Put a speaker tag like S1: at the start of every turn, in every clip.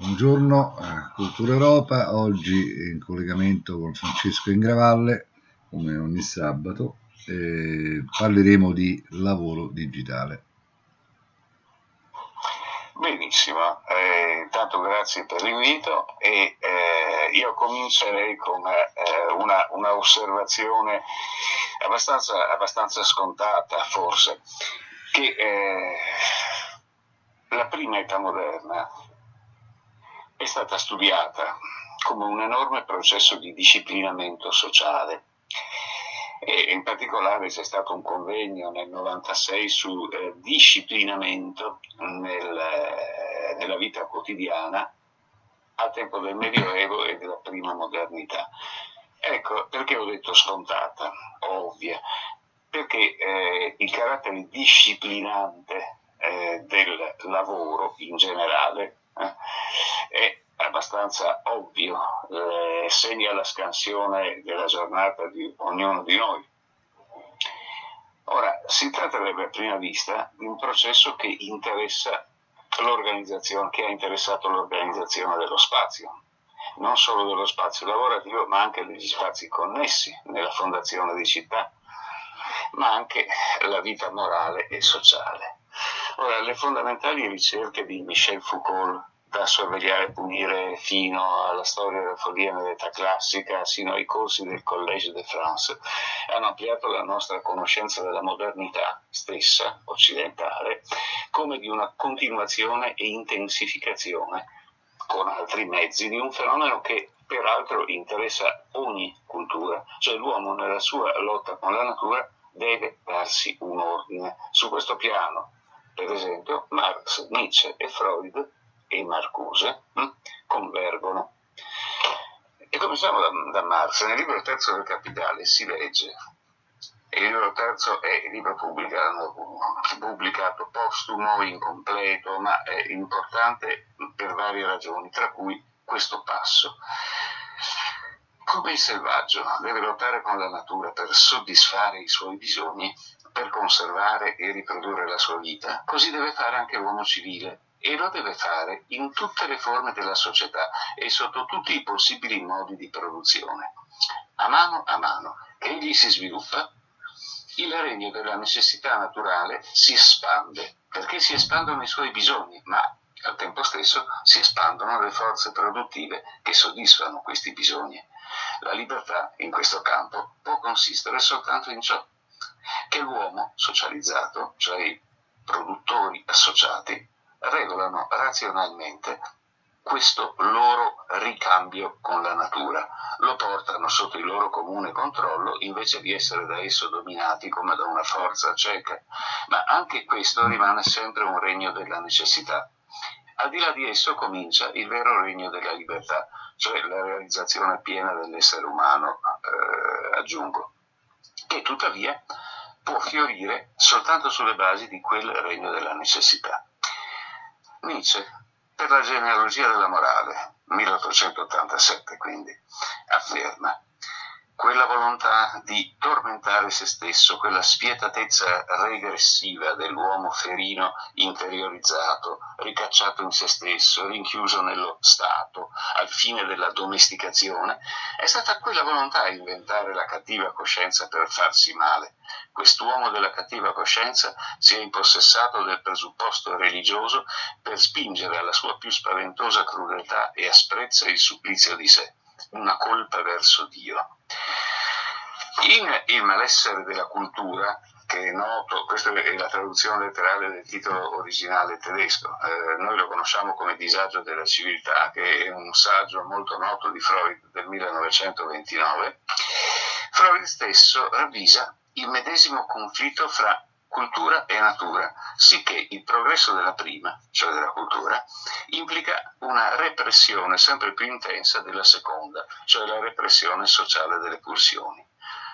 S1: Buongiorno a Cultura Europa, oggi in collegamento con Francesco Ingravalle, come ogni sabato, eh, parleremo di lavoro digitale.
S2: Benissimo, eh, grazie per l'invito e eh, io comincerei con eh, una, una, osservazione abbastanza, abbastanza, scontata forse, che eh, la prima età moderna è stata studiata come un enorme processo di disciplinamento sociale e in particolare c'è stato un convegno nel 96 su eh, disciplinamento nel, eh, nella vita quotidiana al tempo del Medioevo e della prima modernità. Ecco, perché ho detto scontata, ovvia, perché eh, il carattere disciplinante eh, del lavoro in generale è abbastanza ovvio, eh, segna la scansione della giornata di ognuno di noi. Ora, si tratterebbe a prima vista di un processo che interessa l'organizzazione, che ha interessato l'organizzazione dello spazio, non solo dello spazio lavorativo, ma anche degli spazi connessi nella fondazione di città, ma anche la vita morale e sociale. Ora, le fondamentali ricerche di Michel Foucault da sorvegliare e punire fino alla storia della follia nell'età classica, sino ai corsi del Collège de France, hanno ampliato la nostra conoscenza della modernità stessa, occidentale, come di una continuazione e intensificazione con altri mezzi di un fenomeno che peraltro interessa ogni cultura, cioè l'uomo nella sua lotta con la natura deve darsi un ordine. Su questo piano, per esempio, Marx, Nietzsche e Freud e Marcuse hm, convergono. E cominciamo da, da Marx. Nel libro terzo del Capitale si legge, il libro terzo è il libro pubblicato, pubblicato postumo, incompleto, ma è importante per varie ragioni, tra cui questo passo. Come il selvaggio deve lottare con la natura per soddisfare i suoi bisogni, per conservare e riprodurre la sua vita, così deve fare anche l'uomo civile e lo deve fare in tutte le forme della società e sotto tutti i possibili modi di produzione. A mano a mano che egli si sviluppa, il regno della necessità naturale si espande, perché si espandono i suoi bisogni, ma al tempo stesso si espandono le forze produttive che soddisfano questi bisogni. La libertà in questo campo può consistere soltanto in ciò che l'uomo socializzato, cioè i produttori associati, regolano razionalmente questo loro ricambio con la natura, lo portano sotto il loro comune controllo invece di essere da esso dominati come da una forza cieca, ma anche questo rimane sempre un regno della necessità. Al di là di esso comincia il vero regno della libertà, cioè la realizzazione piena dell'essere umano, eh, aggiungo, che tuttavia può fiorire soltanto sulle basi di quel regno della necessità. Nietzsche, per la genealogia della morale, 1887 quindi, afferma quella volontà di tormentare se stesso, quella spietatezza regressiva dell'uomo ferino interiorizzato, ricacciato in se stesso, rinchiuso nello Stato, al fine della domesticazione, è stata quella volontà a inventare la cattiva coscienza per farsi male. Quest'uomo della cattiva coscienza si è impossessato del presupposto religioso per spingere alla sua più spaventosa crudeltà e asprezza il supplizio di sé una colpa verso Dio. In Il malessere della cultura, che è noto, questa è la traduzione letterale del titolo originale tedesco, eh, noi lo conosciamo come Disagio della civiltà, che è un saggio molto noto di Freud del 1929, Freud stesso ravvisa il medesimo conflitto fra cultura e natura, sicché il progresso della prima, cioè della cultura, implica una repressione sempre più intensa della seconda, cioè la repressione sociale delle pulsioni.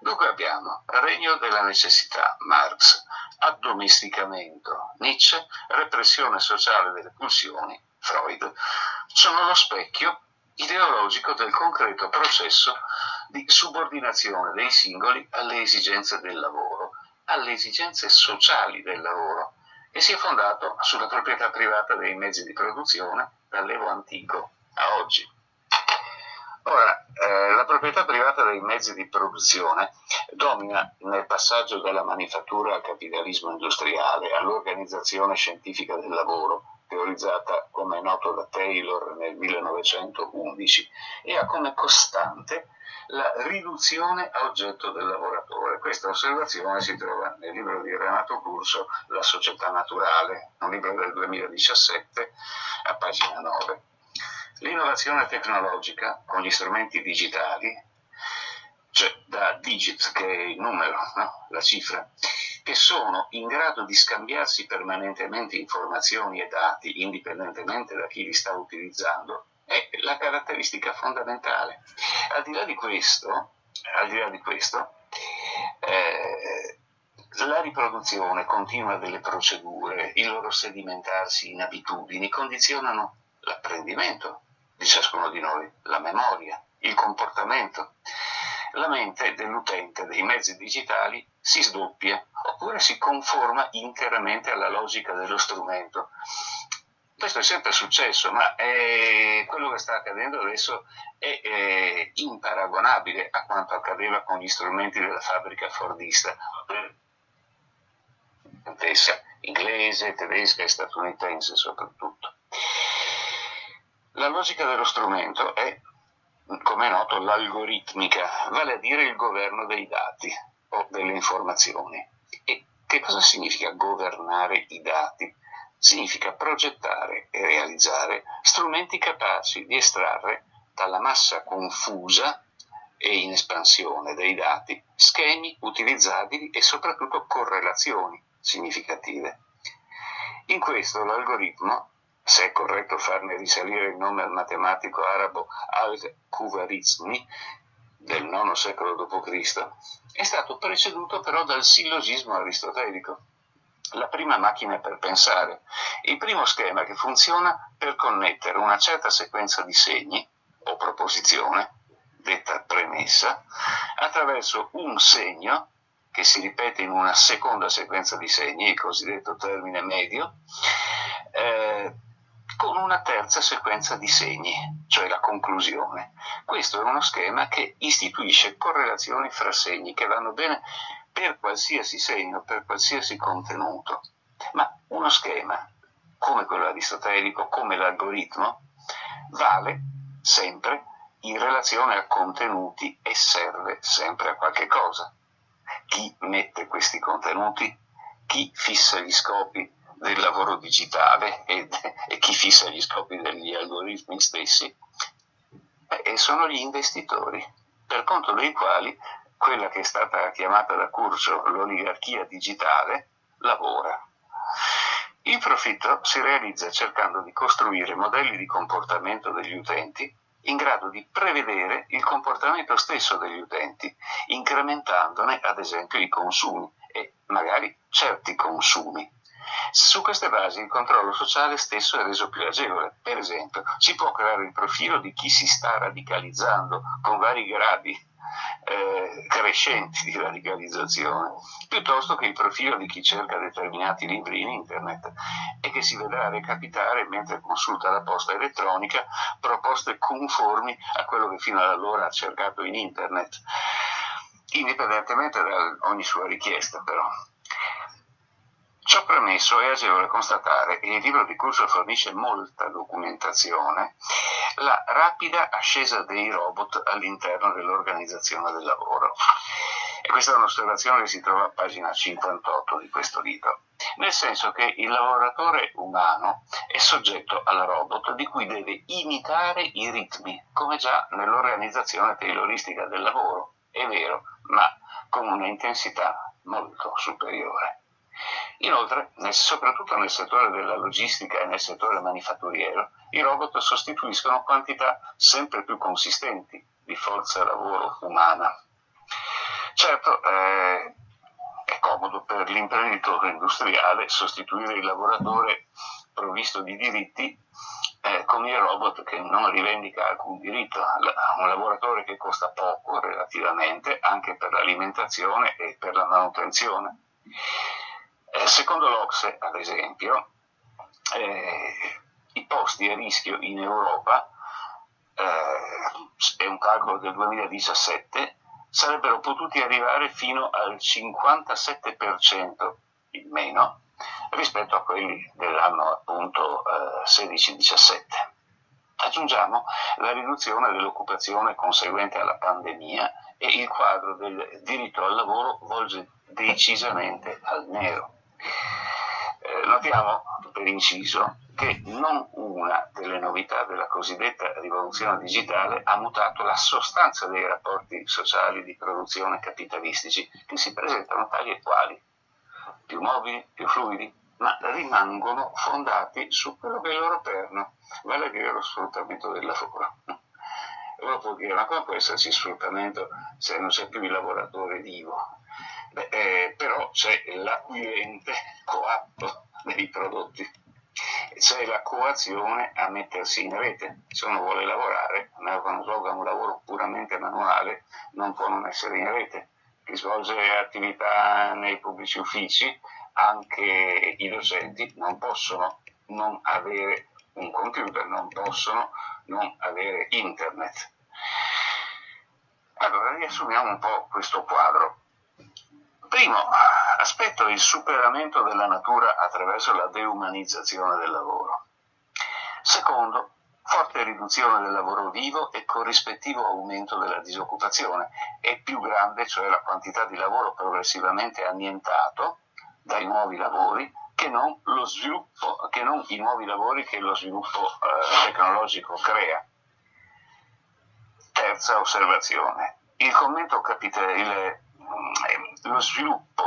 S2: Dunque abbiamo regno della necessità, Marx, addomesticamento, Nietzsche, repressione sociale delle pulsioni, Freud, sono lo specchio ideologico del concreto processo di subordinazione dei singoli alle esigenze del lavoro alle esigenze sociali del lavoro e si è fondato sulla proprietà privata dei mezzi di produzione dall'Evo antico a oggi. Ora, eh, la proprietà privata dei mezzi di produzione domina nel passaggio dalla manifattura al capitalismo industriale, all'organizzazione scientifica del lavoro, teorizzata come è noto da Taylor nel 1911, e ha come costante la riduzione a oggetto del lavoratore. Questa osservazione si trova nel libro di Renato Curso, La società naturale, un libro del 2017, a pagina 9. L'innovazione tecnologica con gli strumenti digitali, cioè da digit che è il numero, no? la cifra, che sono in grado di scambiarsi permanentemente informazioni e dati indipendentemente da chi li sta utilizzando, è la caratteristica fondamentale. Al di là di questo, al di là di questo la riproduzione continua delle procedure, il loro sedimentarsi in abitudini condizionano l'apprendimento di ciascuno di noi, la memoria, il comportamento. La mente dell'utente dei mezzi digitali si sdoppia oppure si conforma interamente alla logica dello strumento questo è sempre successo, ma eh, quello che sta accadendo adesso è eh, imparagonabile a quanto accadeva con gli strumenti della fabbrica fordista, inglese, tedesca e statunitense soprattutto. La logica dello strumento è, come è noto, l'algoritmica, vale a dire il governo dei dati o delle informazioni. E che cosa significa governare i dati? significa progettare e realizzare strumenti capaci di estrarre dalla massa confusa e in espansione dei dati schemi utilizzabili e soprattutto correlazioni significative. In questo l'algoritmo, se è corretto farne risalire il nome al matematico arabo Al-Khwarizmi del IX secolo d.C., è stato preceduto però dal sillogismo aristotelico la prima macchina per pensare, il primo schema che funziona per connettere una certa sequenza di segni o proposizione, detta premessa, attraverso un segno che si ripete in una seconda sequenza di segni, il cosiddetto termine medio, eh, con una terza sequenza di segni, cioè la conclusione. Questo è uno schema che istituisce correlazioni fra segni che vanno bene per qualsiasi segno, per qualsiasi contenuto, ma uno schema come quello aristotelico, come l'algoritmo, vale sempre in relazione a contenuti e serve sempre a qualche cosa. Chi mette questi contenuti, chi fissa gli scopi del lavoro digitale e, e chi fissa gli scopi degli algoritmi stessi, e sono gli investitori, per conto dei quali quella che è stata chiamata da Curcio l'oligarchia digitale, lavora. Il profitto si realizza cercando di costruire modelli di comportamento degli utenti in grado di prevedere il comportamento stesso degli utenti, incrementandone ad esempio i consumi e magari certi consumi. Su queste basi il controllo sociale stesso è reso più agevole. Per esempio, si può creare il profilo di chi si sta radicalizzando con vari gradi eh, crescenti di radicalizzazione, piuttosto che il profilo di chi cerca determinati libri in internet e che si vedrà recapitare mentre consulta la posta elettronica proposte conformi a quello che fino ad allora ha cercato in internet, indipendentemente da ogni sua richiesta però. Ciò premesso è agevole constatare, e il libro di corso fornisce molta documentazione, la rapida ascesa dei robot all'interno dell'organizzazione del lavoro. E questa è un'osservazione che si trova a pagina 58 di questo libro, nel senso che il lavoratore umano è soggetto al robot di cui deve imitare i ritmi, come già nell'organizzazione tayloristica del lavoro, è vero, ma con un'intensità molto superiore. Inoltre, nel, soprattutto nel settore della logistica e nel settore manifatturiero, i robot sostituiscono quantità sempre più consistenti di forza lavoro umana. Certo, eh, è comodo per l'imprenditore industriale sostituire il lavoratore provvisto di diritti eh, con il robot che non rivendica alcun diritto, un lavoratore che costa poco relativamente anche per l'alimentazione e per la manutenzione secondo l'Ocse, ad esempio, eh, i posti a rischio in Europa, eh, è un calcolo del 2017, sarebbero potuti arrivare fino al 57% in meno rispetto a quelli dell'anno appunto eh, 16-17. Aggiungiamo la riduzione dell'occupazione conseguente alla pandemia e il quadro del diritto al lavoro volge decisamente al nero. Eh, notiamo, per inciso, che non una delle novità della cosiddetta rivoluzione digitale ha mutato la sostanza dei rapporti sociali di produzione capitalistici, che si presentano tali e quali, più mobili, più fluidi, ma rimangono fondati su quello che è il loro perno, vale a dire lo sfruttamento del lavoro. Uno può dire, ma come può esserci sfruttamento se non c'è più il lavoratore vivo? Beh, eh, c'è l'acquirente coatto dei prodotti, c'è la coazione a mettersi in rete. Se uno vuole lavorare, quando svolga un lavoro puramente manuale, non può non essere in rete. Chi svolge attività nei pubblici uffici, anche i docenti non possono non avere un computer, non possono non avere internet. Allora riassumiamo un po' questo quadro. Primo aspetto è il superamento della natura attraverso la deumanizzazione del lavoro. Secondo, forte riduzione del lavoro vivo e corrispettivo aumento della disoccupazione. È più grande, cioè la quantità di lavoro progressivamente annientato dai nuovi lavori, che non, sviluppo, che non i nuovi lavori che lo sviluppo eh, tecnologico crea. Terza osservazione. Il commento capitale, lo sviluppo,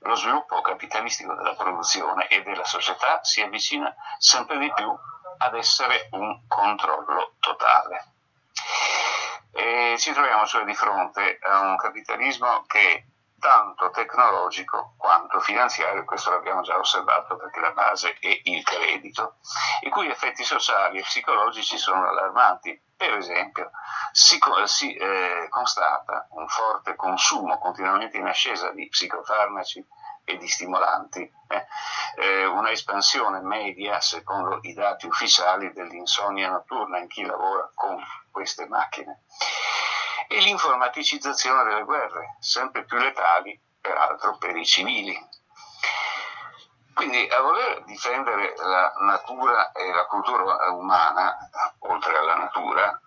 S2: lo sviluppo capitalistico della produzione e della società si avvicina sempre di più ad essere un controllo totale. E ci troviamo cioè di fronte a un capitalismo che tanto tecnologico quanto finanziario, questo l'abbiamo già osservato perché la base è il credito, i cui effetti sociali e psicologici sono allarmanti. Per esempio, si, si eh, constata un forte consumo continuamente in ascesa di psicofarmaci e di stimolanti, eh? Eh, una espansione media, secondo i dati ufficiali, dell'insonnia notturna in chi lavora con queste macchine e l'informaticizzazione delle guerre, sempre più letali, peraltro per i civili. Quindi a voler difendere la natura e la cultura umana, oltre alla natura,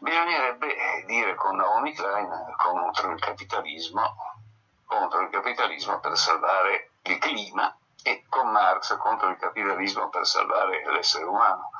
S2: bisognerebbe dire con Naomi Klein contro il capitalismo, contro il capitalismo per salvare il clima e con Marx contro il capitalismo per salvare l'essere umano.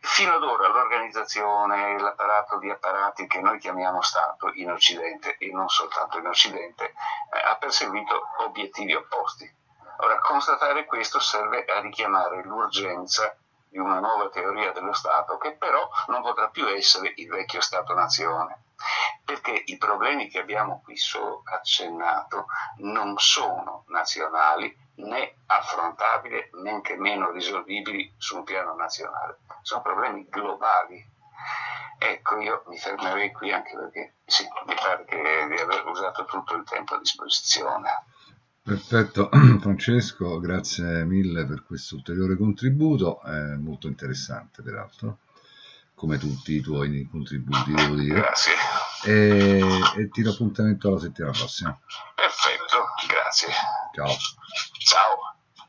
S2: Fino ad ora l'organizzazione, l'apparato di apparati che noi chiamiamo Stato in Occidente e non soltanto in Occidente, eh, ha perseguito obiettivi opposti. Ora, constatare questo serve a richiamare l'urgenza di una nuova teoria dello Stato che però non potrà più essere il vecchio Stato-nazione, perché i problemi che abbiamo qui solo accennato non sono nazionali né affrontabili, men che meno risolvibili su un piano nazionale. Sono problemi globali. Ecco, io mi fermerei qui anche perché sì, mi pare che di aver usato tutto il tempo a disposizione.
S1: Perfetto, Francesco, grazie mille per questo ulteriore contributo, è molto interessante peraltro, come tutti i tuoi contributi, devo dire.
S2: Grazie.
S1: E, e ti do appuntamento alla settimana prossima.
S2: Perfetto, grazie.
S1: Ciao.
S2: Ciao.